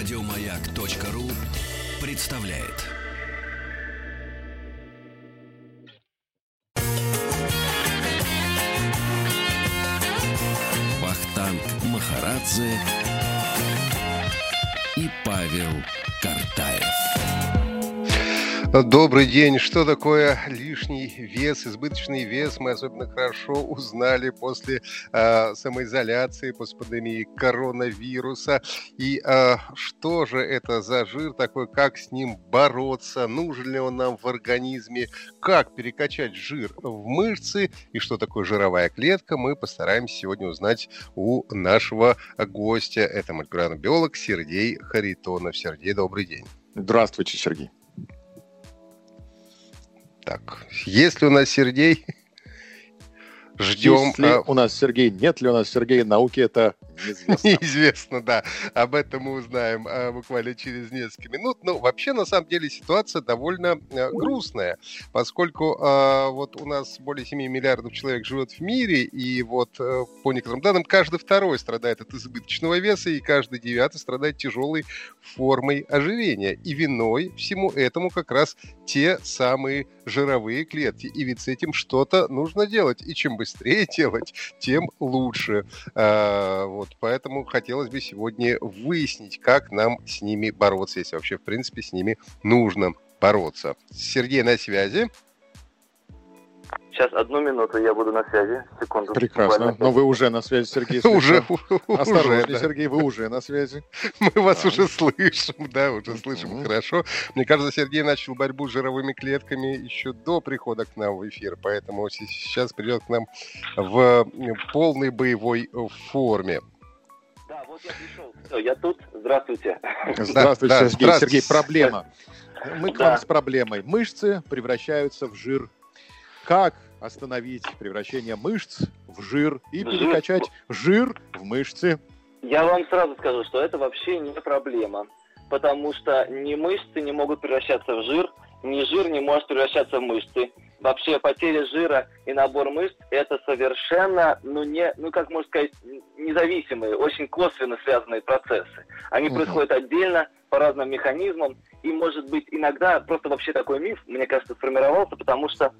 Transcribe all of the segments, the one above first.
Радиомаяк.ру представляет. Вахтанг Махарадзе и Павел Картаев. Добрый день. Что такое лишний вес, избыточный вес? Мы особенно хорошо узнали после э, самоизоляции, после пандемии коронавируса. И э, что же это за жир такой, как с ним бороться, нужен ли он нам в организме, как перекачать жир в мышцы и что такое жировая клетка, мы постараемся сегодня узнать у нашего гостя. Это молекулярный биолог Сергей Харитонов. Сергей, добрый день. Здравствуйте, Сергей. Так, есть ли у нас Сергей? Ждем. Есть ли а... у нас Сергей, нет ли у нас Сергей, науки это неизвестно. Неизвестно, да. Об этом мы узнаем а, буквально через несколько минут. Но вообще, на самом деле, ситуация довольно а, грустная, поскольку а, вот у нас более 7 миллиардов человек живет в мире, и вот а, по некоторым данным, каждый второй страдает от избыточного веса, и каждый девятый страдает тяжелой формой ожирения. И виной всему этому как раз те самые жировые клетки. И ведь с этим что-то нужно делать. И чем быстрее делать, тем лучше. А, вот, поэтому хотелось бы сегодня выяснить, как нам с ними бороться, если вообще, в принципе, с ними нужно бороться. Сергей на связи. Сейчас одну минуту, я буду на связи. Секунду. Прекрасно. Но вы уже на связи, Сергей. Уже. Осторожнее, Сергей, вы уже на связи. Мы вас уже слышим, да, уже слышим хорошо. Мне кажется, Сергей начал борьбу с жировыми клетками еще до прихода к нам в эфир, поэтому сейчас придет к нам в полной боевой форме. Да, вот я пришел. Все, я тут. Здравствуйте. Здравствуйте, Сергей. Сергей, проблема. Мы к вам с проблемой. Мышцы превращаются в жир как остановить превращение мышц в жир и перекачать жир в мышцы? Я вам сразу скажу, что это вообще не проблема, потому что ни мышцы не могут превращаться в жир, ни жир не может превращаться в мышцы. Вообще потеря жира и набор мышц – это совершенно, ну, не, ну, как можно сказать, независимые, очень косвенно связанные процессы. Они угу. происходят отдельно, по разным механизмам, и, может быть, иногда просто вообще такой миф, мне кажется, сформировался, потому что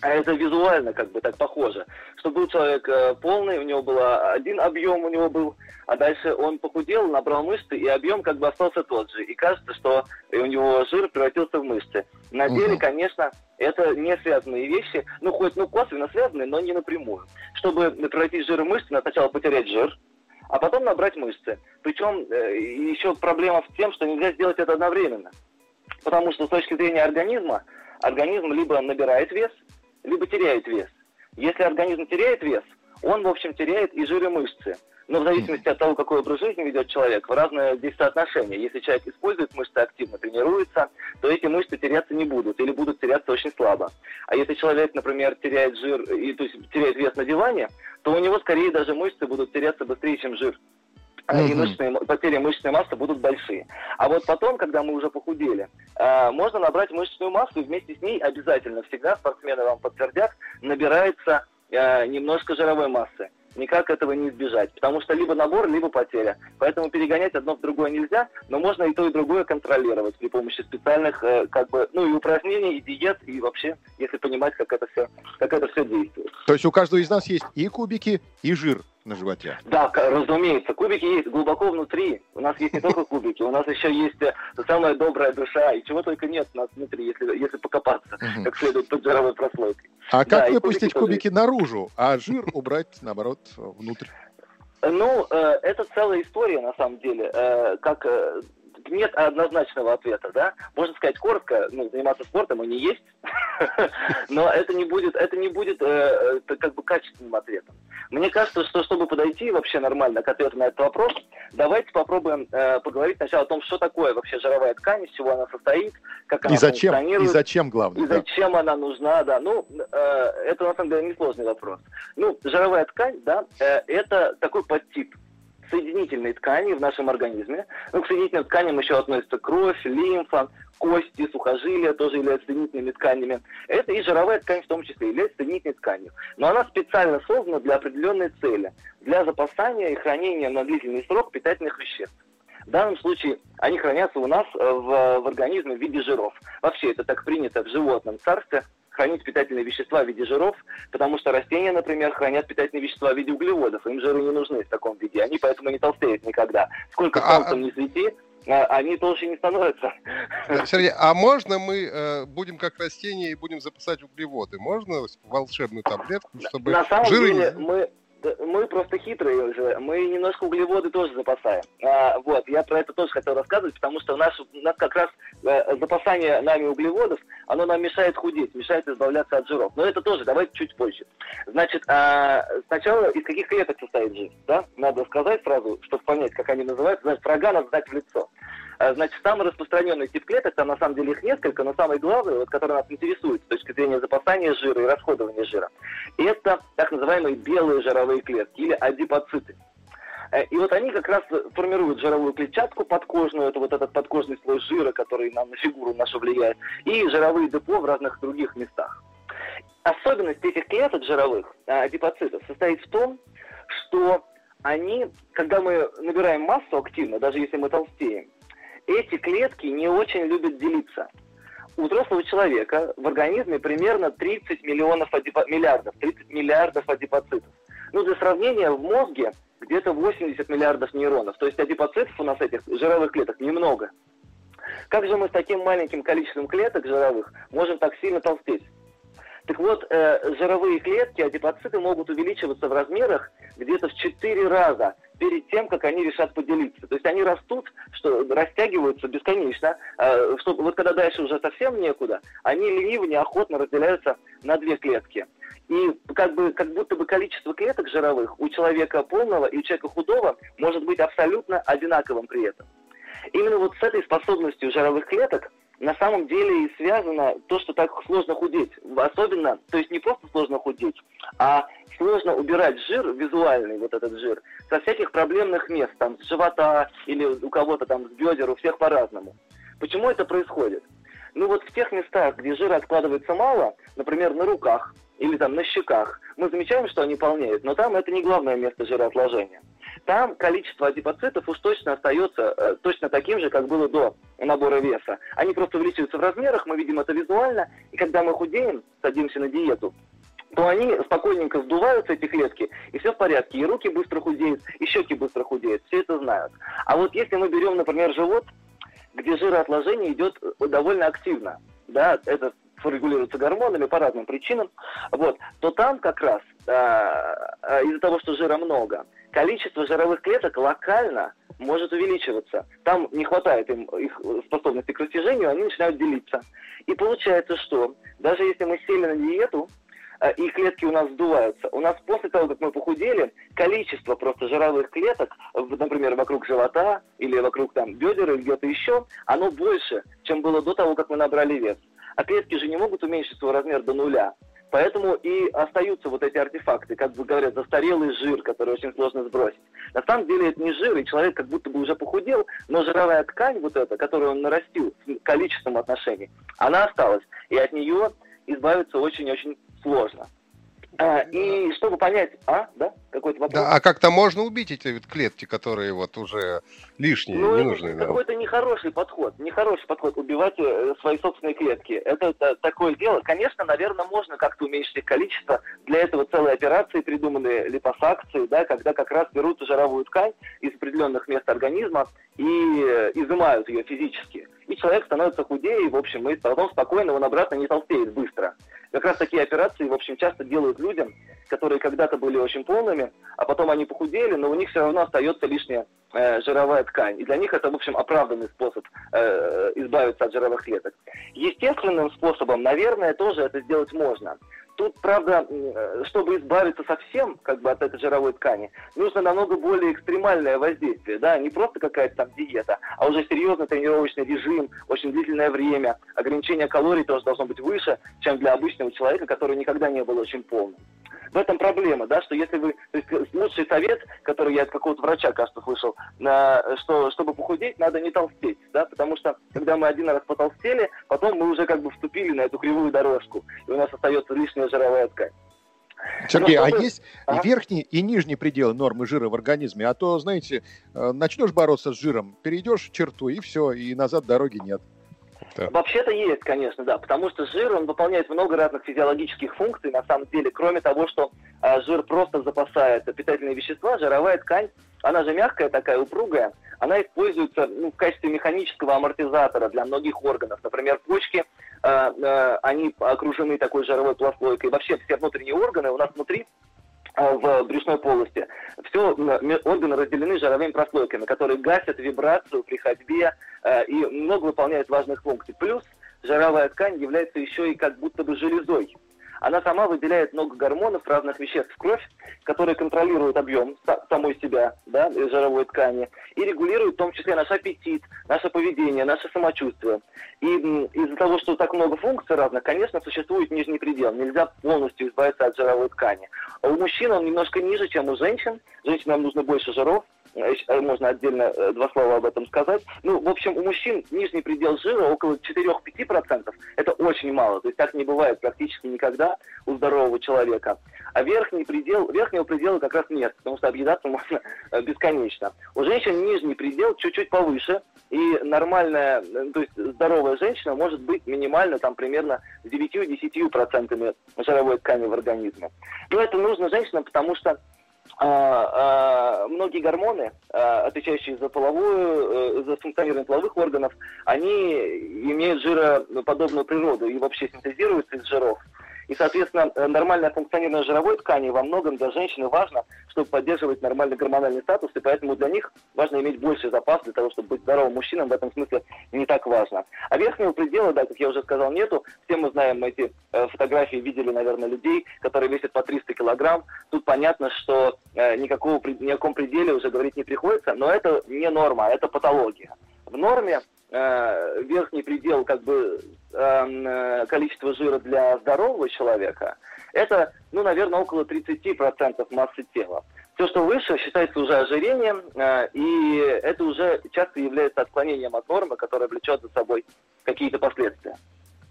а это визуально как бы так похоже, что был человек э, полный, у него был один объем, у него был, а дальше он похудел, набрал мышцы, и объем как бы остался тот же. И кажется, что у него жир превратился в мышцы. На деле, угу. конечно, это не связанные вещи, ну хоть ну косвенно связанные, но не напрямую. Чтобы превратить жир в мышцы, надо сначала потерять жир, а потом набрать мышцы. Причем э, еще проблема в том, что нельзя сделать это одновременно. Потому что с точки зрения организма, организм либо набирает вес, либо теряет вес. Если организм теряет вес, он, в общем, теряет и жир и мышцы. Но в зависимости от того, какой образ жизни ведет человек, в разное здесь соотношение. Если человек использует мышцы активно, тренируется, то эти мышцы теряться не будут или будут теряться очень слабо. А если человек, например, теряет жир, и, то есть теряет вес на диване, то у него скорее даже мышцы будут теряться быстрее, чем жир и мышечные, потери мышечной массы будут большие. А вот потом, когда мы уже похудели, э, можно набрать мышечную массу, и вместе с ней обязательно, всегда спортсмены вам подтвердят, набирается э, немножко жировой массы. Никак этого не избежать, потому что либо набор, либо потеря. Поэтому перегонять одно в другое нельзя, но можно и то, и другое контролировать при помощи специальных, э, как бы, ну и упражнений, и диет, и вообще, если понимать, как это все, как это все действует. То есть у каждого из нас есть и кубики, и жир на животе. Да, разумеется. Кубики есть глубоко внутри. У нас есть не только кубики, у нас еще есть э, самая добрая душа, и чего только нет у нас внутри, если, если покопаться, как следует под жировой прослойкой. А как да, выпустить кубики, кубики наружу, а жир убрать, наоборот, внутрь? Ну, э, это целая история, на самом деле. Э, как нет однозначного ответа, да. Можно сказать коротко, ну, заниматься спортом и не есть, но это не будет, это не будет э, э, как бы качественным ответом. Мне кажется, что чтобы подойти вообще нормально к ответу на этот вопрос, давайте попробуем э, поговорить сначала о том, что такое вообще жировая ткань, из чего она состоит, как она и зачем, функционирует. И зачем, главное. И да. зачем она нужна, да. Ну, э, это на самом деле несложный вопрос. Ну, жировая ткань, да, э, это такой подтип соединительные ткани в нашем организме. Ну, к соединительным тканям еще относятся кровь, лимфа, кости, сухожилия тоже являются соединительными тканями. Это и жировая ткань в том числе является соединительной тканью. Но она специально создана для определенной цели, для запасания и хранения на длительный срок питательных веществ. В данном случае они хранятся у нас в, в организме в виде жиров. Вообще это так принято в животном царстве, хранить питательные вещества в виде жиров, потому что растения, например, хранят питательные вещества в виде углеводов. Им жиры не нужны в таком виде. Они поэтому не толстеют никогда. Сколько а, солнцем а... не свети, а, они толще не становятся. Сергей, а можно мы э, будем как растения и будем запасать углеводы? Можно волшебную таблетку, чтобы На самом жиры деле не... мы мы просто хитрые уже, мы немножко углеводы тоже запасаем. А, вот, я про это тоже хотел рассказывать, потому что наш, у нас как раз э, запасание нами углеводов, оно нам мешает худеть, мешает избавляться от жиров. Но это тоже, давайте чуть позже. Значит, а, сначала из каких клеток состоит жизнь, да? Надо сказать сразу, чтобы понять, как они называются. Значит, врага надо знать в лицо. А, значит, самый распространенный тип клеток, там на самом деле их несколько, но самый главный, вот, который нас интересует с точки зрения запасания жира и расходования жира, это так называемые белые жировые клетки или адипоциты. Э, и вот они как раз формируют жировую клетчатку подкожную, это вот этот подкожный слой жира, который нам на фигуру нашу влияет, и жировые депо в разных других местах. Особенность этих клеток жировых, э, адипоцитов, состоит в том, что они, когда мы набираем массу активно, даже если мы толстеем, эти клетки не очень любят делиться. У взрослого человека в организме примерно 30 миллионов адипо... миллиардов, 30 миллиардов адипоцитов. Ну, для сравнения, в мозге где-то 80 миллиардов нейронов. То есть адипоцитов у нас этих жировых клеток немного. Как же мы с таким маленьким количеством клеток жировых можем так сильно толстеть? Так вот, э, жировые клетки, адипоциты могут увеличиваться в размерах где-то в 4 раза перед тем, как они решат поделиться. То есть они растут, что растягиваются бесконечно, э, что вот когда дальше уже совсем некуда, они лениво, неохотно разделяются на две клетки. И как, бы, как будто бы количество клеток жировых у человека полного и у человека худого может быть абсолютно одинаковым при этом. Именно вот с этой способностью жировых клеток на самом деле и связано то, что так сложно худеть. Особенно, то есть не просто сложно худеть, а сложно убирать жир, визуальный вот этот жир, со всяких проблемных мест, там, с живота или у кого-то там с бедер, у всех по-разному. Почему это происходит? Ну вот в тех местах, где жира откладывается мало, например, на руках или там на щеках, мы замечаем, что они полнеют, но там это не главное место жироотложения. Там количество адипоцитов уж точно остается э, точно таким же, как было до набора веса. Они просто увеличиваются в размерах, мы видим это визуально, и когда мы худеем, садимся на диету, то они спокойненько сдуваются, эти клетки, и все в порядке. И руки быстро худеют, и щеки быстро худеют. Все это знают. А вот если мы берем, например, живот, где жироотложение идет э, довольно активно, да, это регулируется гормонами по разным причинам, вот, то там как раз э, из-за того, что жира много, количество жировых клеток локально может увеличиваться. Там не хватает им их способности к растяжению, они начинают делиться. И получается, что даже если мы сели на диету, Э, и клетки у нас сдуваются. У нас после того, как мы похудели, количество просто жировых клеток, например, вокруг живота или вокруг там бедер или где-то еще, оно больше, чем было до того, как мы набрали вес. А клетки же не могут уменьшить свой размер до нуля. Поэтому и остаются вот эти артефакты, как бы говорят, застарелый жир, который очень сложно сбросить. На самом деле это не жир, и человек как будто бы уже похудел, но жировая ткань вот эта, которую он нарастил в количественном отношении, она осталась. И от нее избавиться очень-очень сложно. А, и чтобы понять, а, да, какой-то вопрос. Да, а как-то можно убить эти вот клетки, которые вот уже лишние, ну, ненужные. Это какой-то нехороший подход, нехороший подход убивать э, свои собственные клетки. Это, это такое дело. Конечно, наверное, можно как-то уменьшить их количество. Для этого целые операции придуманы, липосакции, да, когда как раз берут жировую ткань из определенных мест организма и э, изымают ее физически. И человек становится худее, в общем, и потом спокойно он обратно не толстеет быстро. Как раз такие операции, в общем, часто делают людям, которые когда-то были очень полными, а потом они похудели, но у них все равно остается лишняя э, жировая ткань. И для них это, в общем, оправданный способ э, избавиться от жировых клеток. Естественным способом, наверное, тоже это сделать можно. Тут, правда, э, чтобы избавиться совсем как бы от этой жировой ткани, нужно намного более экстремальное воздействие, да, не просто какая-то там диета, а уже серьезный тренировочный режим, очень длительное время, ограничение калорий тоже должно быть выше, чем для обычного человека, который никогда не был очень полным в этом проблема, да, что если вы, то есть лучший совет, который я от какого-то врача, кажется, слышал, на, что чтобы похудеть, надо не толстеть, да, потому что когда мы один раз потолстели, потом мы уже как бы вступили на эту кривую дорожку, и у нас остается лишняя жировая ткань. Сергей, а есть а? верхний и нижний предел нормы жира в организме? А то, знаете, э, начнешь бороться с жиром, перейдешь черту, и все, и назад дороги нет. Да. Вообще-то есть, конечно, да, потому что жир, он выполняет много разных физиологических функций, на самом деле, кроме того, что э, жир просто запасает питательные вещества, жировая ткань, она же мягкая такая, упругая, она используется ну, в качестве механического амортизатора для многих органов. Например, почки, э, э, они окружены такой жировой пластойкой. Вообще все внутренние органы у нас внутри в брюшной полости. Все органы разделены жировыми прослойками, которые гасят вибрацию при ходьбе э, и много выполняют важных функций. Плюс жировая ткань является еще и как будто бы железой она сама выделяет много гормонов, разных веществ в кровь, которые контролируют объем самой себя, да, жировой ткани, и регулируют в том числе наш аппетит, наше поведение, наше самочувствие. И из-за того, что так много функций разных, конечно, существует нижний предел. Нельзя полностью избавиться от жировой ткани. А у мужчин он немножко ниже, чем у женщин. Женщинам нужно больше жиров, можно отдельно э, два слова об этом сказать. Ну, в общем, у мужчин нижний предел жира около 4-5%. Это очень мало. То есть так не бывает практически никогда у здорового человека. А верхний предел, верхнего предела как раз нет, потому что объедаться можно бесконечно. У женщин нижний предел чуть-чуть повыше, и нормальная, то есть здоровая женщина может быть минимально там примерно с 9-10% жировой ткани в организме. Но это нужно женщинам, потому что многие гормоны, а, отвечающие за половую, э, за функционирование половых органов, они имеют жироподобную природу и вообще синтезируются из жиров. И, соответственно, э, нормальное функционирование жировой ткани во многом для женщины важно, чтобы поддерживать нормальный гормональный статус, и поэтому для них важно иметь больший запас для того, чтобы быть здоровым мужчинам. В этом смысле не так важно. А верхнего предела, да, как я уже сказал, нету. Все мы знаем эти э, фотографии, видели, наверное, людей, которые весят по 300 килограмм. Тут понятно, что э, никакого, ни о каком пределе уже говорить не приходится, но это не норма, это патология. В норме э, верхний предел как бы эм, э, количества жира для здорового человека, это, ну, наверное, около 30% массы тела. Все, что выше, считается уже ожирением, э, и это уже часто является отклонением от нормы, которое влечет за собой какие-то последствия.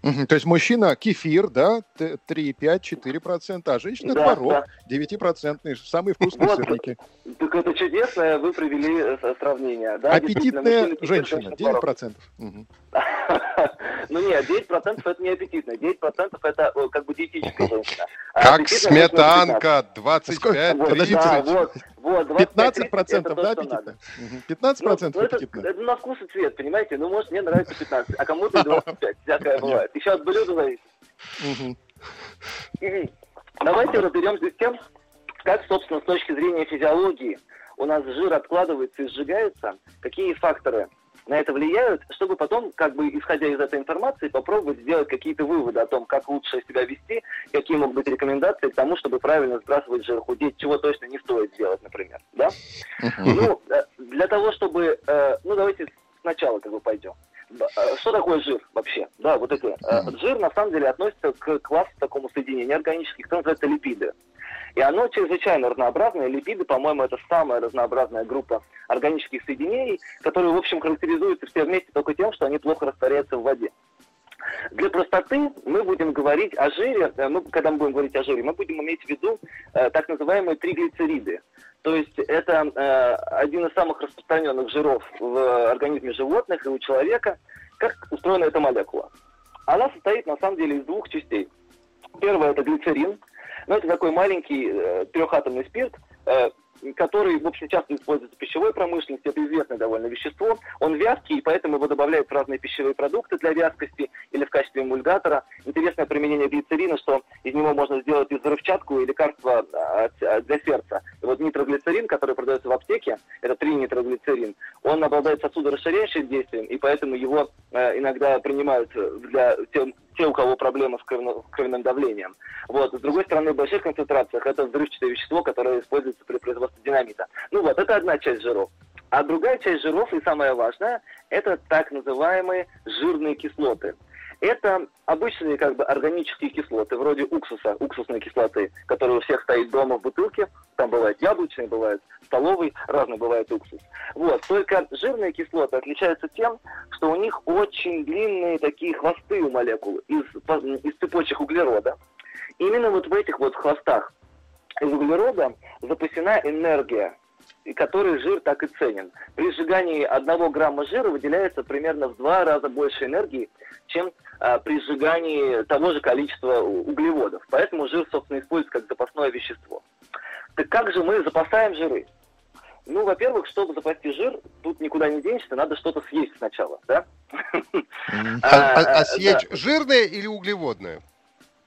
То есть мужчина кефир, да, 3,5-4%, а женщина да, творог, да. 9%, самые вкусные вот, сырники. Так это чудесно, вы провели э, сравнение. Да, Аппетитная женщина, 9%. Угу. Ну нет, 9% это не аппетитно, 9% это как бы диетическая женщина. А как сметанка, 25-30. Вот, 15% да, аппетитно? 15% ну, аппетитно? Это на вкус и цвет, понимаете? Ну, может, мне нравится 15, а кому-то 25, всякое бывает. Еще от блюда зависит. Давайте разберемся с тем, как, собственно, с точки зрения физиологии у нас жир откладывается и сжигается, какие факторы на это влияют, чтобы потом, как бы исходя из этой информации, попробовать сделать какие-то выводы о том, как лучше себя вести, какие могут быть рекомендации к тому, чтобы правильно сбрасывать жир, худеть, чего точно не стоит делать, например. Да? Ну, э, для того, чтобы... Э, ну, давайте сначала как бы пойдем. Э, что такое жир вообще? Да, вот это. Жир на самом деле относится к классу такому соединения неорганических, что называется липиды. И оно чрезвычайно разнообразное. Липиды, по-моему, это самая разнообразная группа органических соединений, которые, в общем, характеризуются все вместе только тем, что они плохо растворяются в воде. Для простоты мы будем говорить о жире, э, мы, когда мы будем говорить о жире, мы будем иметь в виду э, так называемые триглицериды. То есть это э, один из самых распространенных жиров в организме животных и у человека. Как устроена эта молекула? Она состоит на самом деле из двух частей. Первое это глицерин, но это такой маленький э, трехатомный спирт, э, который, в общем, часто используется в пищевой промышленности. Это известное довольно вещество. Он вязкий, и поэтому его добавляют в разные пищевые продукты для вязкости или в качестве эмульгатора. Интересное применение глицерина, что из него можно сделать и взрывчатку, и лекарство а, а, для сердца. И вот нитроглицерин, который продается в аптеке, это тринитроглицерин, он обладает сосудорасширяющим действием, и поэтому его э, иногда принимают для тем, те, у кого проблемы с кровно, кровяным давлением. Вот. С другой стороны, в больших концентрациях это взрывчатое вещество, которое используется при производстве динамита. Ну вот, это одна часть жиров. А другая часть жиров, и самое важное, это так называемые жирные кислоты. Это обычные как бы органические кислоты, вроде уксуса, уксусной кислоты, которая у всех стоит дома в бутылке. Там бывает яблочный, бывает столовый, разный бывает уксус. Вот. Только жирные кислоты отличаются тем, что у них очень длинные такие хвосты у молекул из, из цепочек углерода. Именно вот в этих вот хвостах из углерода запасена энергия, и который жир так и ценен. При сжигании одного грамма жира выделяется примерно в два раза больше энергии, чем а, при сжигании того же количества углеводов. Поэтому жир, собственно, используется как запасное вещество. Так как же мы запасаем жиры? Ну, во-первых, чтобы запасти жир, тут никуда не денешься, надо что-то съесть сначала, да? А, а, а съесть жирное или углеводное?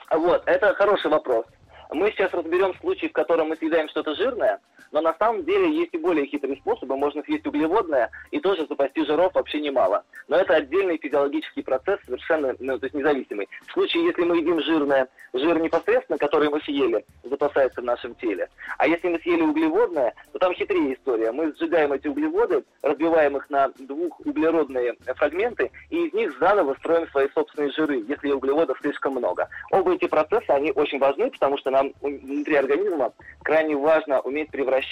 Вот, это хороший вопрос. Мы сейчас разберем случай, в котором мы съедаем что-то жирное, но на самом деле есть и более хитрые способы. Можно съесть углеводное и тоже запасти жиров вообще немало. Но это отдельный физиологический процесс, совершенно ну, то есть независимый. В случае, если мы едим жирное, жир непосредственно, который мы съели, запасается в нашем теле. А если мы съели углеводное, то там хитрее история. Мы сжигаем эти углеводы, разбиваем их на двухуглеродные фрагменты, и из них заново строим свои собственные жиры, если углеводов слишком много. Оба эти процесса, они очень важны, потому что нам внутри организма крайне важно уметь превращать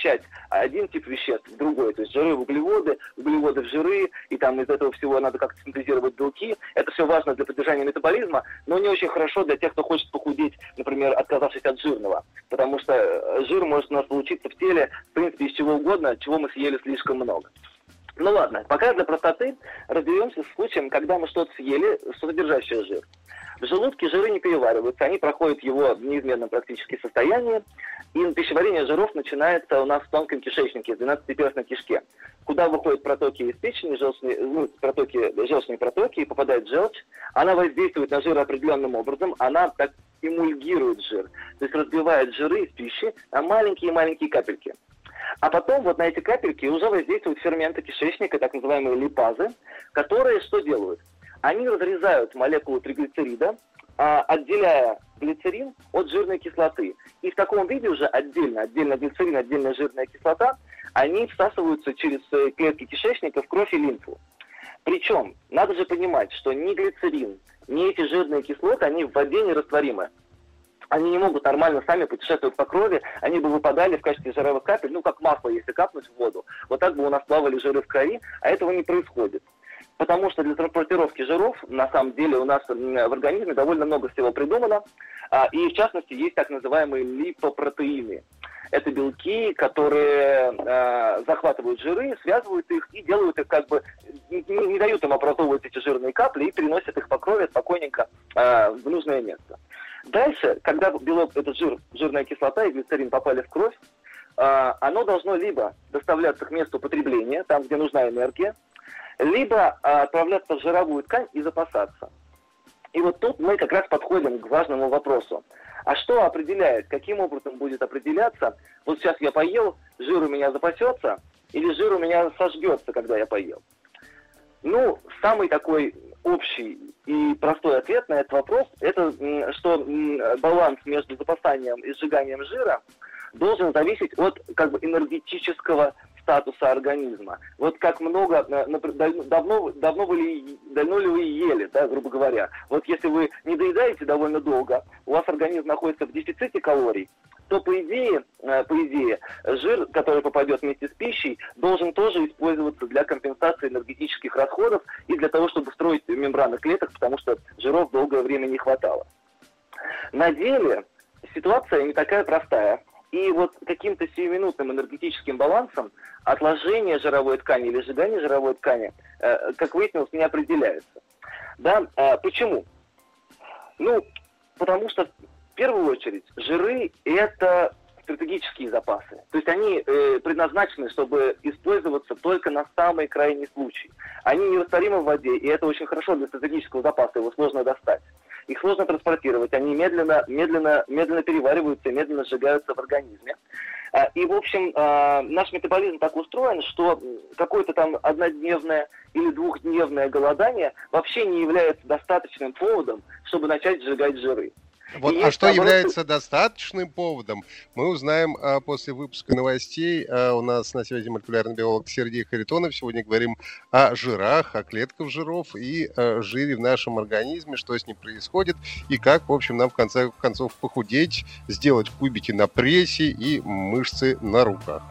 один тип веществ в другой. То есть жиры в углеводы, углеводы в жиры, и там из этого всего надо как-то синтезировать белки. Это все важно для поддержания метаболизма, но не очень хорошо для тех, кто хочет похудеть, например, отказавшись от жирного. Потому что э, жир может у нас получиться в теле, в принципе, из чего угодно, чего мы съели слишком много. Ну ладно, пока для простоты разберемся с случаем, когда мы что-то съели, содержащее жир. В желудке жиры не перевариваются, они проходят его в неизменном практически состоянии, и пищеварение жиров начинается у нас в тонком кишечнике, в 12-перстной кишке, куда выходят протоки из печени, желчные, ну, протоки, желчные протоки, и попадает желчь. Она воздействует на жир определенным образом, она так эмульгирует жир, то есть разбивает жиры из пищи на маленькие-маленькие капельки. А потом вот на эти капельки уже воздействуют ферменты кишечника, так называемые липазы, которые что делают? Они разрезают молекулу триглицерида, а, отделяя глицерин от жирной кислоты. И в таком виде уже отдельно, отдельно глицерин, отдельно жирная кислота, они всасываются через э, клетки кишечника в кровь и лимфу. Причем, надо же понимать, что ни глицерин, ни эти жирные кислоты, они в воде нерастворимы. Они не могут нормально сами путешествовать по крови, они бы выпадали в качестве жировых капель, ну как масло, если капнуть в воду. Вот так бы у нас плавали жиры в крови, а этого не происходит. Потому что для транспортировки жиров, на самом деле, у нас в организме довольно много всего придумано. А, и, в частности, есть так называемые липопротеины. Это белки, которые э, захватывают жиры, связывают их и делают их как бы, не, дают им образовывать эти жирные капли и переносят их по крови спокойненько э, в нужное место. Дальше, когда белок, этот жир, жирная кислота и глицерин попали в кровь, оно должно либо доставляться к месту потребления, там, где нужна энергия, либо а, отправляться в жировую ткань и запасаться. И вот тут мы как раз подходим к важному вопросу. А что определяет, каким образом будет определяться, вот сейчас я поел, жир у меня запасется, или жир у меня сожгется, когда я поел? Ну, самый такой общий и простой ответ на этот вопрос, это что баланс между запасанием и сжиганием жира должен зависеть от как бы энергетического статуса организма. Вот как много, э, давно, давно, вы, давно ли вы ели, да, грубо говоря. Вот если вы не доедаете довольно долго, у вас организм находится в дефиците калорий, то по идее, э, по идее, жир, который попадет вместе с пищей, должен тоже использоваться для компенсации энергетических расходов и для того, чтобы строить мембраны клеток, потому что жиров долгое время не хватало. На деле ситуация не такая простая. И вот каким-то сиюминутным энергетическим балансом отложение жировой ткани или сжигание жировой ткани, э, как выяснилось, не определяется. Да? А почему? Ну, потому что в первую очередь жиры – это стратегические запасы. То есть они э, предназначены, чтобы использоваться только на самый крайний случай. Они нерастворимы в воде, и это очень хорошо для стратегического запаса, его сложно достать их сложно транспортировать, они медленно, медленно, медленно перевариваются, медленно сжигаются в организме. А, и, в общем, а, наш метаболизм так устроен, что какое-то там однодневное или двухдневное голодание вообще не является достаточным поводом, чтобы начать сжигать жиры. Вот, а что является достаточным поводом, мы узнаем а, после выпуска новостей. А, у нас на связи молекулярный биолог Сергей Харитонов. Сегодня говорим о жирах, о клетках жиров и о жире в нашем организме, что с ним происходит и как, в общем, нам в конце концов похудеть, сделать кубики на прессе и мышцы на руках.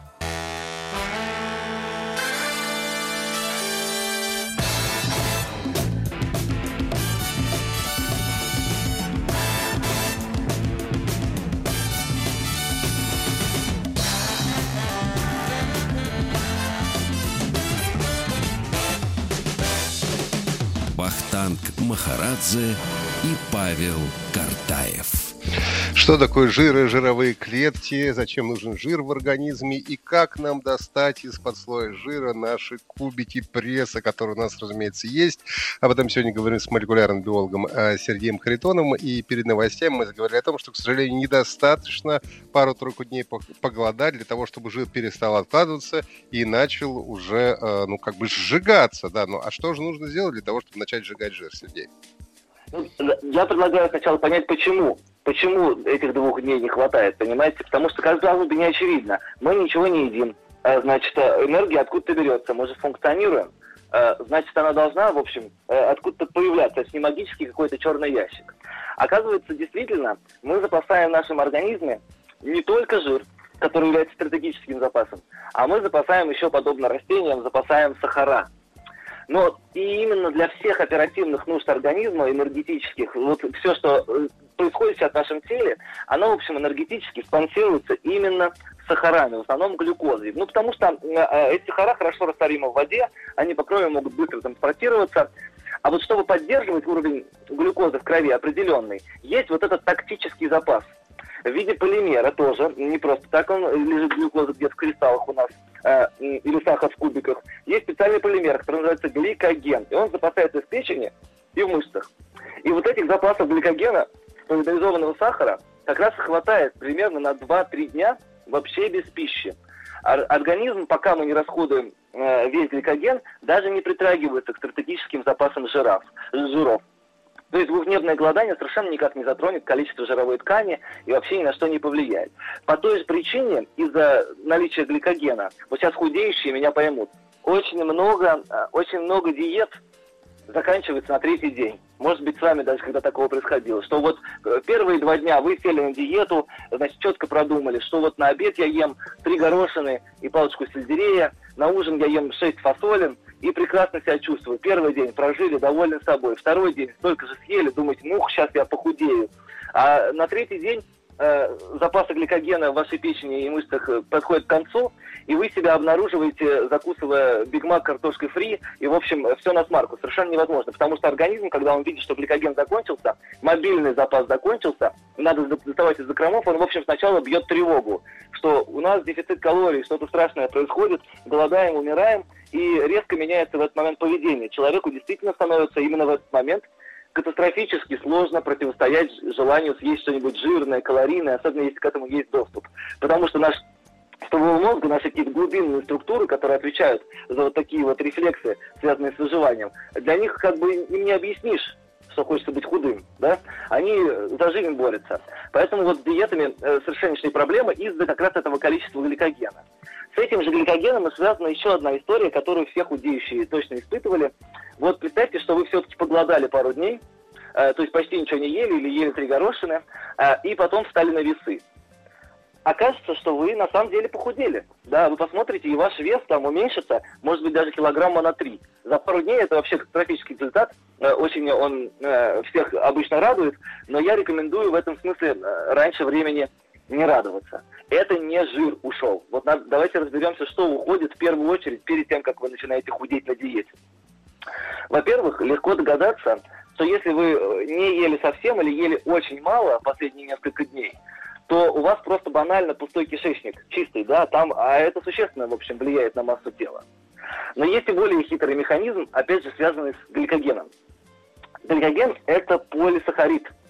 Махарадзе и Павел Картаев. Что такое жиры, жировые клетки, зачем нужен жир в организме и как нам достать из-под слоя жира наши кубики пресса, которые у нас, разумеется, есть. Об этом сегодня говорим с молекулярным биологом э, Сергеем Харитоновым. И перед новостями мы заговорили о том, что, к сожалению, недостаточно пару-тройку дней поголодать для того, чтобы жир перестал откладываться и начал уже, э, ну, как бы сжигаться. Да? Ну, а что же нужно сделать для того, чтобы начать сжигать жир, Сергей? Я предлагаю сначала понять, почему. Почему этих двух дней не хватает, понимаете? Потому что, казалось бы, не очевидно. Мы ничего не едим. А, значит, э, энергия откуда-то берется. Мы же функционируем. А, значит, она должна, в общем, э, откуда-то появляться. Это не магический какой-то черный ящик. Оказывается, действительно, мы запасаем в нашем организме не только жир, который является стратегическим запасом, а мы запасаем еще, подобно растениям, запасаем сахара – но и именно для всех оперативных нужд организма, энергетических, вот все, что э, происходит сейчас в нашем теле, оно, в общем, энергетически спонсируется именно сахарами, в основном глюкозой. Ну, потому что э, э, эти сахара хорошо растворимы в воде, они по крови могут быстро транспортироваться. А вот чтобы поддерживать уровень глюкозы в крови определенный, есть вот этот тактический запас – в виде полимера тоже, не просто так он лежит глюкоза где-то в кристаллах у нас, э, или сахар в кубиках. Есть специальный полимер, который называется гликоген, и он запасается в печени и в мышцах. И вот этих запасов гликогена, полимеризованного сахара, как раз хватает примерно на 2-3 дня вообще без пищи. Организм, пока мы не расходуем э, весь гликоген, даже не притрагивается к стратегическим запасам жиров. жиров. То есть двухдневное голодание совершенно никак не затронет количество жировой ткани и вообще ни на что не повлияет. По той же причине, из-за наличия гликогена, вот сейчас худеющие меня поймут, очень много, э, очень много диет заканчивается на третий день. Может быть, с вами даже когда такого происходило, что вот э, первые два дня вы сели на диету, значит, четко продумали, что вот на обед я ем три горошины и палочку сельдерея, на ужин я ем шесть фасолин, и прекрасно себя чувствую. Первый день прожили, довольны собой. Второй день столько же съели, думаете, ну, сейчас я похудею. А на третий день э, запасы гликогена в вашей печени и мышцах э, подходят к концу, и вы себя обнаруживаете, закусывая бигмак картошкой фри, и, в общем, все на смарку. Совершенно невозможно, потому что организм, когда он видит, что гликоген закончился, мобильный запас закончился, надо доставать из закромов, он, в общем, сначала бьет тревогу, что у нас дефицит калорий, что-то страшное происходит, голодаем, умираем, и резко меняется в этот момент поведение. Человеку действительно становится именно в этот момент катастрофически сложно противостоять желанию съесть что-нибудь жирное, калорийное, особенно если к этому есть доступ. Потому что наш стволового мозга, наши какие-то глубинные структуры, которые отвечают за вот такие вот рефлексы, связанные с выживанием, для них как бы им не объяснишь, что хочется быть худым, да, они за жизнь борются. Поэтому вот с диетами э, совершеннейшие проблемы из-за как раз этого количества гликогена. С этим же гликогеном связана еще одна история, которую все худеющие точно испытывали. Вот представьте, что вы все-таки поголодали пару дней, э, то есть почти ничего не ели или ели три горошины, э, и потом встали на весы. Окажется, что вы на самом деле похудели. Да, вы посмотрите, и ваш вес там уменьшится, может быть, даже килограмма на три. За пару дней это вообще катастрофический результат. Э, очень он э, всех обычно радует, но я рекомендую в этом смысле э, раньше времени не радоваться. Это не жир ушел. Вот надо, давайте разберемся, что уходит в первую очередь перед тем, как вы начинаете худеть на диете. Во-первых, легко догадаться, что если вы не ели совсем или ели очень мало последние несколько дней, то у вас просто банально пустой кишечник, чистый, да, там, а это существенно, в общем, влияет на массу тела. Но есть и более хитрый механизм, опять же, связанный с гликогеном. Гликоген – это полисахарид –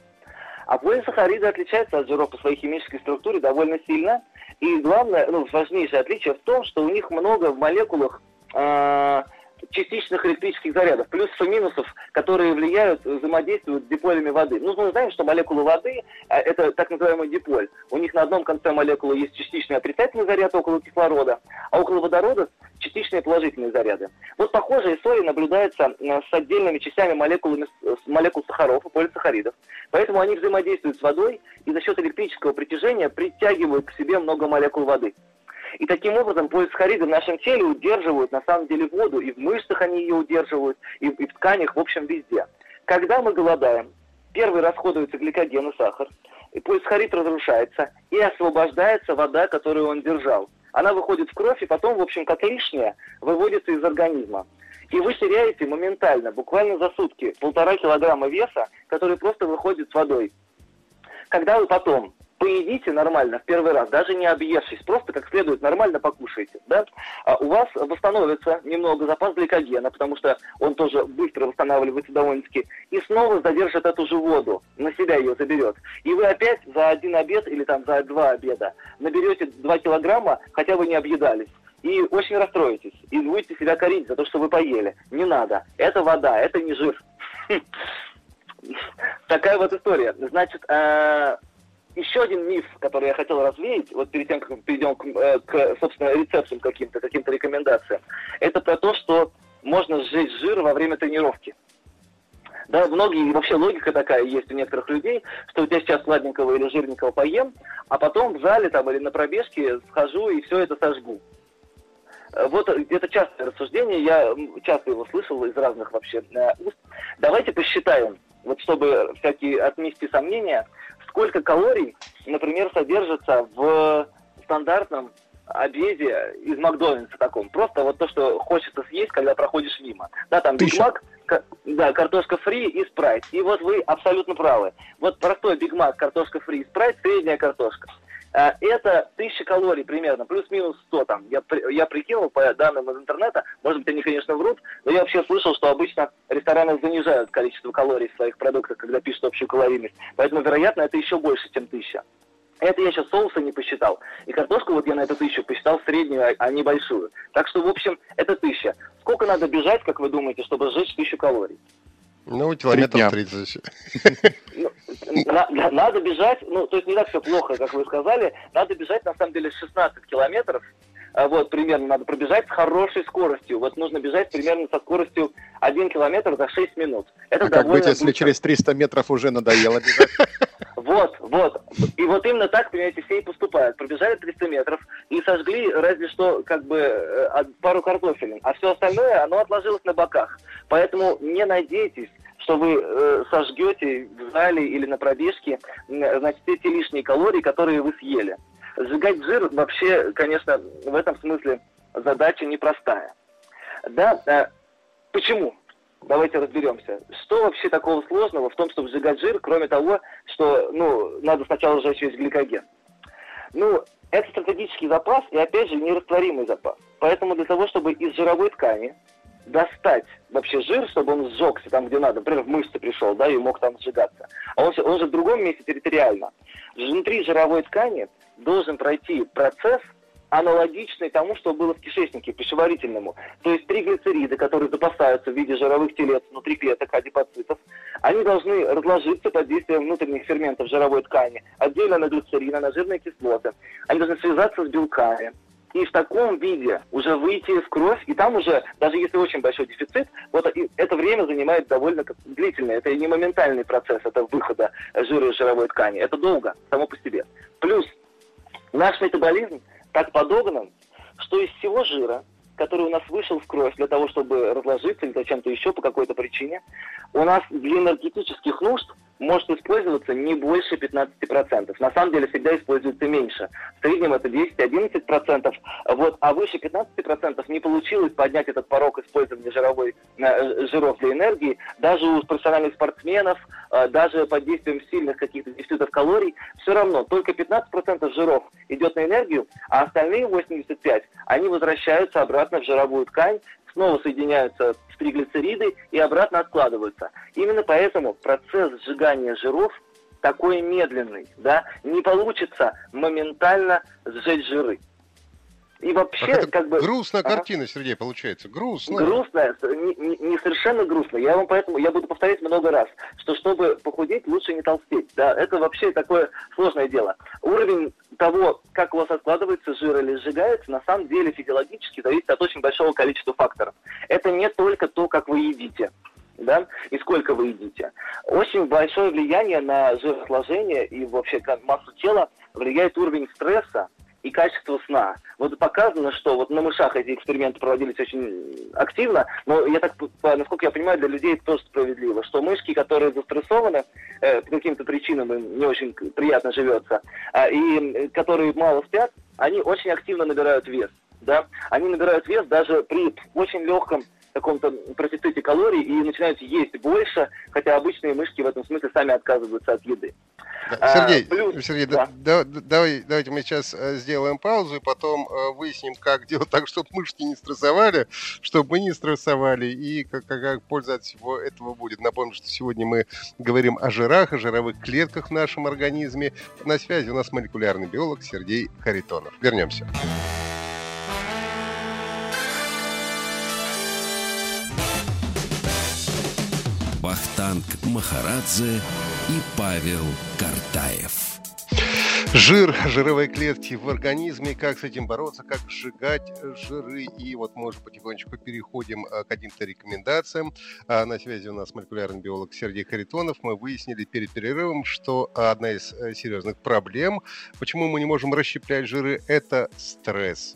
а полисахариды отличаются от жиров по своей химической структуре довольно сильно. И главное, ну, важнейшее отличие в том, что у них много в молекулах э, частичных электрических зарядов, плюсов и минусов, которые влияют, взаимодействуют с диполями воды. Ну, мы знаем, что молекулы воды а, – это так называемый диполь. У них на одном конце молекулы есть частичный отрицательный заряд около кислорода, а около водорода – частичные положительные заряды. Вот похожая история наблюдается э, с отдельными частями молекулами, молекул сахаров и полисахаридов. Поэтому они взаимодействуют с водой и за счет электрического притяжения притягивают к себе много молекул воды. И таким образом полисахариды в нашем теле удерживают на самом деле воду, и в мышцах они ее удерживают, и, и в тканях, в общем, везде. Когда мы голодаем, первый расходуется гликоген и сахар, и полисахарид разрушается, и освобождается вода, которую он держал. Она выходит в кровь, и потом, в общем, как лишняя, выводится из организма. И вы теряете моментально, буквально за сутки, полтора килограмма веса, который просто выходит с водой. Когда вы потом поедите нормально в первый раз, даже не объевшись, просто как следует нормально покушайте, да, а у вас восстановится немного запас гликогена, потому что он тоже быстро восстанавливается довольно-таки, и снова задержит эту же воду, на себя ее заберет. И вы опять за один обед или там за два обеда наберете 2 килограмма, хотя вы не объедались и очень расстроитесь, и будете себя корить за то, что вы поели. Не надо. Это вода, это не жир. Такая вот история. Значит, э, еще один миф, который я хотел развеять, вот перед тем, как мы перейдем к, э, к собственно, рецептам каким-то, каким-то рекомендациям, это про то, что можно сжечь жир во время тренировки. Да, многие, вообще логика такая есть у некоторых людей, что вот я сейчас сладенького или жирненького поем, а потом в зале там или на пробежке схожу и все это сожгу. Э, вот это частое рассуждение, я часто его слышал из разных вообще э, уст. Давайте посчитаем, вот чтобы всякие отмести сомнения, сколько калорий, например, содержится в стандартном обеде из Макдональдса таком. Просто вот то, что хочется съесть, когда проходишь мимо. Да, там Биг Мак, да, картошка фри и спрайт. И вот вы абсолютно правы. Вот простой Биг Мак, картошка фри и спрайт, средняя картошка. А, это 1000 калорий примерно, плюс-минус 100 там. Я, я прикинул по данным из интернета, может быть, они, конечно, врут, но я вообще слышал, что обычно рестораны занижают количество калорий в своих продуктах, когда пишут общую калорийность. Поэтому, вероятно, это еще больше, чем 1000. Это я сейчас соуса не посчитал. И картошку вот я на эту тысячу посчитал среднюю, а, а не большую. Так что, в общем, это тысяча. Сколько надо бежать, как вы думаете, чтобы сжечь тысячу калорий? Ну, километров 30. Ну, надо бежать, ну, то есть не так все плохо, как вы сказали, надо бежать, на самом деле, 16 километров, а вот, примерно надо пробежать с хорошей скоростью. Вот нужно бежать примерно со скоростью 1 километр за 6 минут. Это а как быть, если быстро. через 300 метров уже надоело бежать? Вот, вот. И вот именно так, понимаете, все и поступают. Пробежали 300 метров и сожгли разве что как бы э, пару картофелин. А все остальное, оно отложилось на боках. Поэтому не надейтесь, что вы э, сожгете в зале или на пробежке, значит, эти лишние калории, которые вы съели. Сжигать жир вообще, конечно, в этом смысле задача непростая. Да, э, почему? Давайте разберемся. Что вообще такого сложного в том, чтобы сжигать жир, кроме того, что ну, надо сначала сжечь весь гликоген? Ну, это стратегический запас и, опять же, нерастворимый запас. Поэтому для того, чтобы из жировой ткани достать вообще жир, чтобы он сжегся там, где надо, например, в мышцы пришел, да, и мог там сжигаться. А он, он же в другом месте территориально. Внутри жировой ткани должен пройти процесс, аналогичный тому, что было в кишечнике, пищеварительному. То есть триглицериды, которые запасаются в виде жировых телец внутри клеток адипоцитов, они должны разложиться под действием внутренних ферментов жировой ткани, отдельно на глицерин, на жирные кислоты. Они должны связаться с белками, и в таком виде уже выйти в кровь, и там уже, даже если очень большой дефицит, вот это время занимает довольно длительное. Это не моментальный процесс, это выхода жира из жировой ткани. Это долго, само по себе. Плюс наш метаболизм так подогнан, что из всего жира, который у нас вышел в кровь для того, чтобы разложиться или зачем-то еще по какой-то причине, у нас для энергетических нужд может использоваться не больше 15%. На самом деле всегда используется меньше. В среднем это 10-11%. Вот, а выше 15% не получилось поднять этот порог использования жировой, э, жиров для энергии. Даже у профессиональных спортсменов, даже под действием сильных каких-то дефицитов калорий, все равно только 15% жиров идет на энергию, а остальные 85% они возвращаются обратно в жировую ткань, снова соединяются в триглицериды и обратно откладываются. Именно поэтому процесс сжигания жиров такой медленный, да, не получится моментально сжечь жиры. И вообще, а как бы... Грустная ага. картина, Сергей, получается. Грустная. Грустная, не, не, не совершенно грустная. Я вам поэтому, я буду повторять много раз, что чтобы похудеть, лучше не толстеть. Да, это вообще такое сложное дело. Уровень того, как у вас откладывается жир или сжигается, на самом деле физиологически зависит от очень большого количества факторов. Это не только то, как вы едите да, и сколько вы едите. Очень большое влияние на жиросложение и вообще массу тела влияет уровень стресса, и качество сна. Вот показано, что вот на мышах эти эксперименты проводились очень активно, но я так, насколько я понимаю, для людей это тоже справедливо, что мышки, которые застрессованы, э, по каким-то причинам им не очень приятно живется, э, и которые мало спят, они очень активно набирают вес. Да? Они набирают вес даже при очень легком каком-то профиците калорий и начинают есть больше, хотя обычные мышки в этом смысле сами отказываются от еды. Сергей, а, плюс, Сергей да. Да, давай, давайте мы сейчас э, сделаем паузу и потом э, выясним, как делать так, чтобы мышки не стрессовали, чтобы мы не стрессовали и как, как, как польза от всего этого будет. Напомню, что сегодня мы говорим о жирах, о жировых клетках в нашем организме. На связи у нас молекулярный биолог Сергей Харитонов. Вернемся. Вахтанг Махарадзе и Павел Картаев. Жир, жировые клетки в организме, как с этим бороться, как сжигать жиры. И вот мы уже потихонечку переходим а, к каким-то рекомендациям. А, на связи у нас молекулярный биолог Сергей Харитонов. Мы выяснили перед перерывом, что одна из э, серьезных проблем, почему мы не можем расщеплять жиры, это стресс.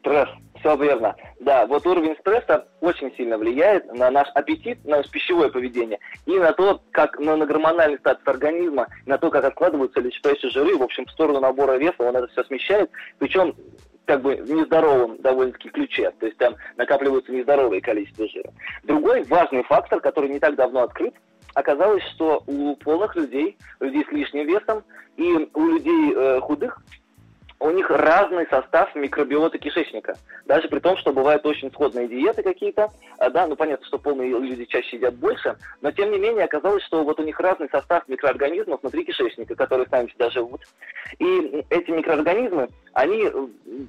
Стресс. Все верно. Да, вот уровень стресса очень сильно влияет на наш аппетит, на наше пищевое поведение и на то, как ну, на гормональный статус организма, на то, как откладываются личностные жиры. В общем, в сторону набора веса он это все смещает. Причем как бы в нездоровом довольно-таки ключе, то есть там накапливается нездоровое количество жира. Другой важный фактор, который не так давно открыт, оказалось, что у полных людей, людей с лишним весом и у людей э, худых у них разный состав микробиоты кишечника. Даже при том, что бывают очень сходные диеты какие-то. А, да, ну понятно, что полные люди чаще едят больше, но тем не менее оказалось, что вот у них разный состав микроорганизмов внутри кишечника, которые с нами всегда живут. И эти микроорганизмы, они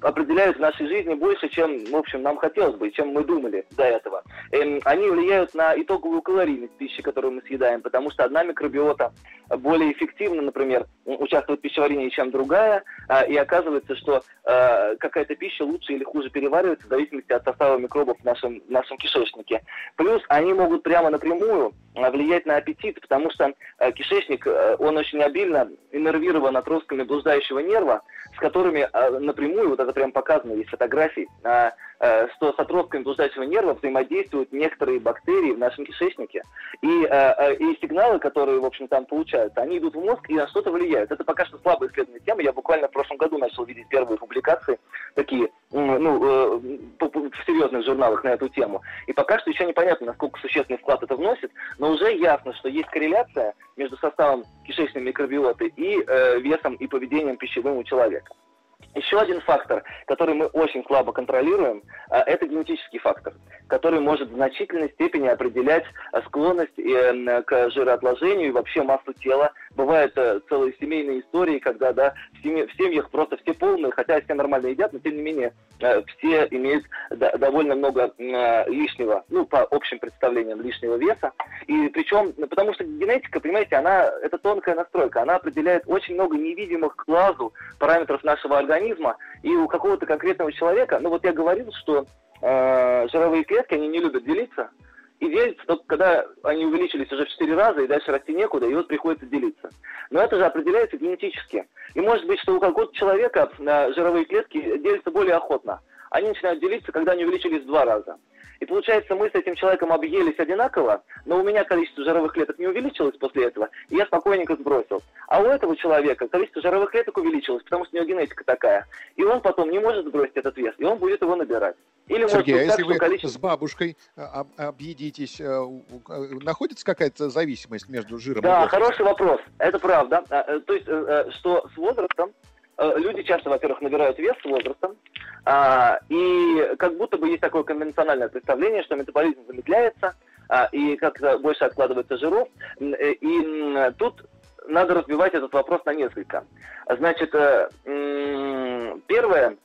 определяют в нашей жизни больше, чем, в общем, нам хотелось бы, чем мы думали до этого. Эм, они влияют на итоговую калорийность пищи, которую мы съедаем, потому что одна микробиота более эффективно, например, участвует в пищеварении, чем другая, а, и оказывается, что а, какая-то пища лучше или хуже переваривается в зависимости от состава микробов в нашем, в нашем кишечнике. Плюс они могут прямо напрямую а, влиять на аппетит, потому что кишечник, он очень обильно иннервирован отростками блуждающего нерва, с которыми напрямую, вот это прям показано, есть фотографии, Э, что с отростками блуждающего нерва взаимодействуют некоторые бактерии в нашем кишечнике. И, э, э, и сигналы, которые, в общем, там получаются, они идут в мозг и на что-то влияют. Это пока что слабо исследованная тема. Я буквально в прошлом году начал видеть первые публикации, такие, ну, в серьезных журналах на эту тему. И пока что еще непонятно, насколько существенный вклад это вносит, но уже ясно, что есть корреляция между составом кишечной микробиоты и весом и поведением пищевым у человека. Еще один фактор, который мы очень слабо контролируем, а, это генетический фактор, который может в значительной степени определять склонность э, к жироотложению и вообще массу тела. Бывают э, целые семейные истории, когда да, в, семьях просто все полные, хотя все нормально едят, но тем не менее э, все имеют довольно много лишнего, ну, по общим представлениям, лишнего веса. И причем, потому что генетика, понимаете, она, это тонкая настройка, она определяет очень много невидимых глазу параметров нашего организма, и у какого-то конкретного человека, ну вот я говорил, что э, жировые клетки, они не любят делиться, и делятся только когда они увеличились уже в 4 раза, и дальше расти некуда, и вот приходится делиться. Но это же определяется генетически. И может быть, что у какого-то человека э, жировые клетки делятся более охотно. Они начинают делиться, когда они увеличились в два раза. И получается, мы с этим человеком объелись одинаково, но у меня количество жировых клеток не увеличилось после этого, и я спокойненько сбросил. А у этого человека количество жировых клеток увеличилось, потому что у него генетика такая. И он потом не может сбросить этот вес, и он будет его набирать. Или Сергей, может быть, а если вы количество... с бабушкой а, объедитесь, э, находится какая-то зависимость между жиром да, и Да, хороший вопрос. Это правда. А, э, то есть, э, что с возрастом люди часто, во-первых, набирают вес с возрастом, а, и как будто бы есть такое конвенциональное представление, что метаболизм замедляется, а, и как-то больше откладывается жиров. Э, и тут надо разбивать этот вопрос на несколько. Значит, э, первое,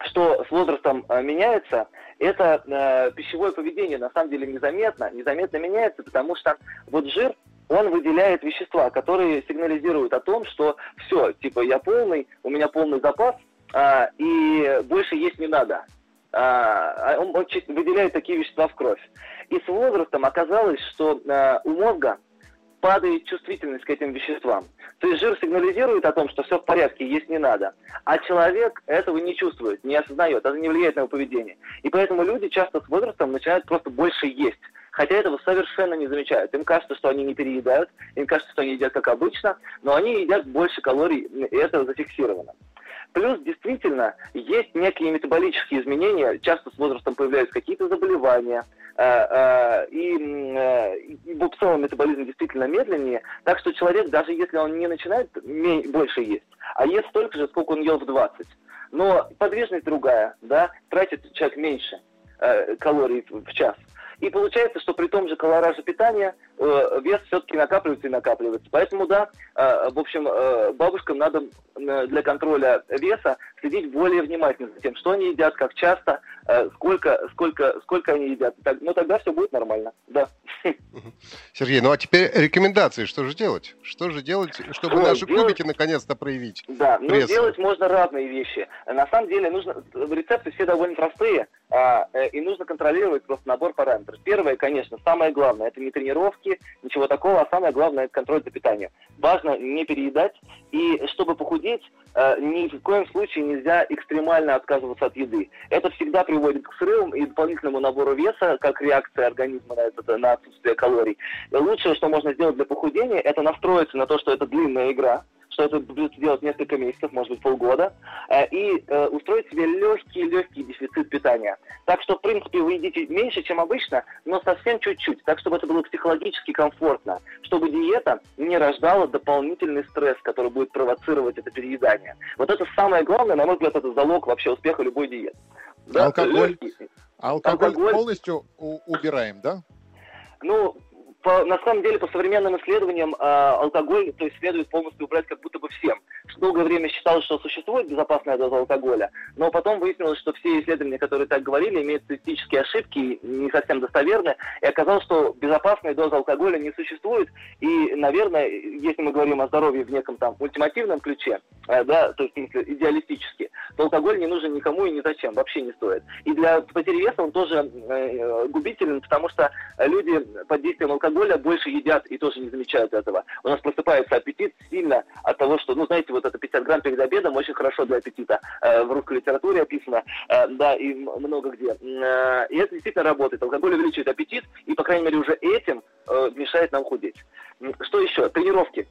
что с возрастом э, меняется, это пищевое поведение на самом деле незаметно. Незаметно меняется, потому что вот жир, он выделяет вещества, которые сигнализируют о том, что все, типа я полный, у меня полный запас, а, и больше есть не надо. А, он, он выделяет такие вещества в кровь. И с возрастом оказалось, что а, у мозга падает чувствительность к этим веществам. То есть жир сигнализирует о том, что все в порядке, есть не надо. А человек этого не чувствует, не осознает, это не влияет на его поведение. И поэтому люди часто с возрастом начинают просто больше есть. Хотя этого совершенно не замечают. Им кажется, что они не переедают, им кажется, что они едят как обычно, но они едят больше калорий, и это зафиксировано. Плюс действительно есть некие метаболические изменения, часто с возрастом появляются какие-то заболевания, э, э, и, э, и в целом метаболизм действительно медленнее, так что человек, даже если он не начинает больше есть, а ест столько же, сколько он ел в 20, но подвижность другая, да, тратит человек меньше калорий в час. И получается, что при том же колораже питания э, вес все-таки накапливается и накапливается. Поэтому, да, э, в общем, э, бабушкам надо э, для контроля веса следить более внимательно за тем, что они едят, как часто, э, сколько, сколько, сколько они едят. Так, ну, тогда все будет нормально, да. Сергей, ну а теперь рекомендации, что же делать? Что же делать, чтобы ну, наши делать... кубики наконец-то проявить? Да, ну делать можно разные вещи. На самом деле нужно, рецепты все довольно простые, а, э, и нужно контролировать просто набор параметров. Первое, конечно, самое главное, это не тренировки, ничего такого, а самое главное, это контроль за питанием. Важно не переедать, и чтобы похудеть, э, ни в коем случае нельзя экстремально отказываться от еды. Это всегда приводит к срывам и дополнительному набору веса, как реакция организма на, это, на отсутствие калорий. Лучшее, что можно сделать для похудения, это настроиться на то, что это длинная игра, что это будет делать несколько месяцев, может быть, полгода, э, и э, устроить себе легкий-легкий дефицит питания. Так что, в принципе, вы едите меньше, чем обычно, но совсем чуть-чуть, так, чтобы это было психологически комфортно, чтобы диета не рождала дополнительный стресс, который будет провоцировать это переедание. Вот это самое главное, на мой взгляд, это залог вообще успеха любой диеты. Да? Алкоголь, алкоголь, алкоголь полностью убираем, да? Ну, по, на самом деле, по современным исследованиям, э, алкоголь то есть, следует полностью убрать как будто бы всем. Долгое время считалось, что существует безопасная доза алкоголя, но потом выяснилось, что все исследования, которые так говорили, имеют статистические ошибки, не совсем достоверны, и оказалось, что безопасной дозы алкоголя не существует, и, наверное, если мы говорим о здоровье в неком там ультимативном ключе, э, да, то есть, идеалистически, то алкоголь не нужен никому и ни зачем, вообще не стоит. И для потери веса он тоже э, губителен, потому что люди под действием алкоголя алкоголя больше едят и тоже не замечают этого. У нас просыпается аппетит сильно от того, что, ну, знаете, вот это 50 грамм перед обедом очень хорошо для аппетита. Э, в русской литературе описано, э, да, и много где. Э, и это действительно работает. Алкоголь увеличивает аппетит, и, по крайней мере, уже этим мешает нам худеть. Что еще? Тренировки.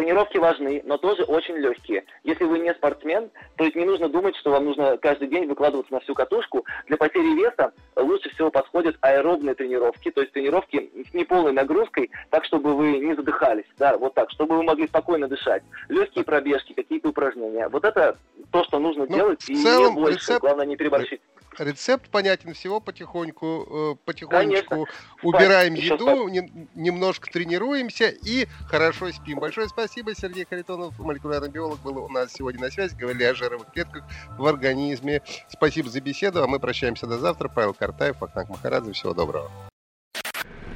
Тренировки важны, но тоже очень легкие. Если вы не спортсмен, то есть не нужно думать, что вам нужно каждый день выкладываться на всю катушку. Для потери веса лучше всего подходят аэробные тренировки, то есть тренировки с неполной нагрузкой, так, чтобы вы не задыхались, да, вот так, чтобы вы могли спокойно дышать. Легкие пробежки, какие-то упражнения. Вот это то, что нужно ну, делать, и целом, не больше. Рецепт... Главное не переборщить рецепт понятен всего потихоньку, э, потихонечку Конечно. убираем Спать. еду, не, немножко тренируемся и хорошо спим. Большое спасибо, Сергей Харитонов, молекулярный биолог, был у нас сегодня на связи, говорили о жировых клетках в организме. Спасибо за беседу, а мы прощаемся до завтра. Павел Картаев, Ахнак Махарадзе, всего доброго.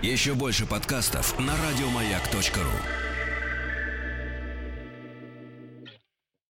Еще больше подкастов на радиомаяк.ру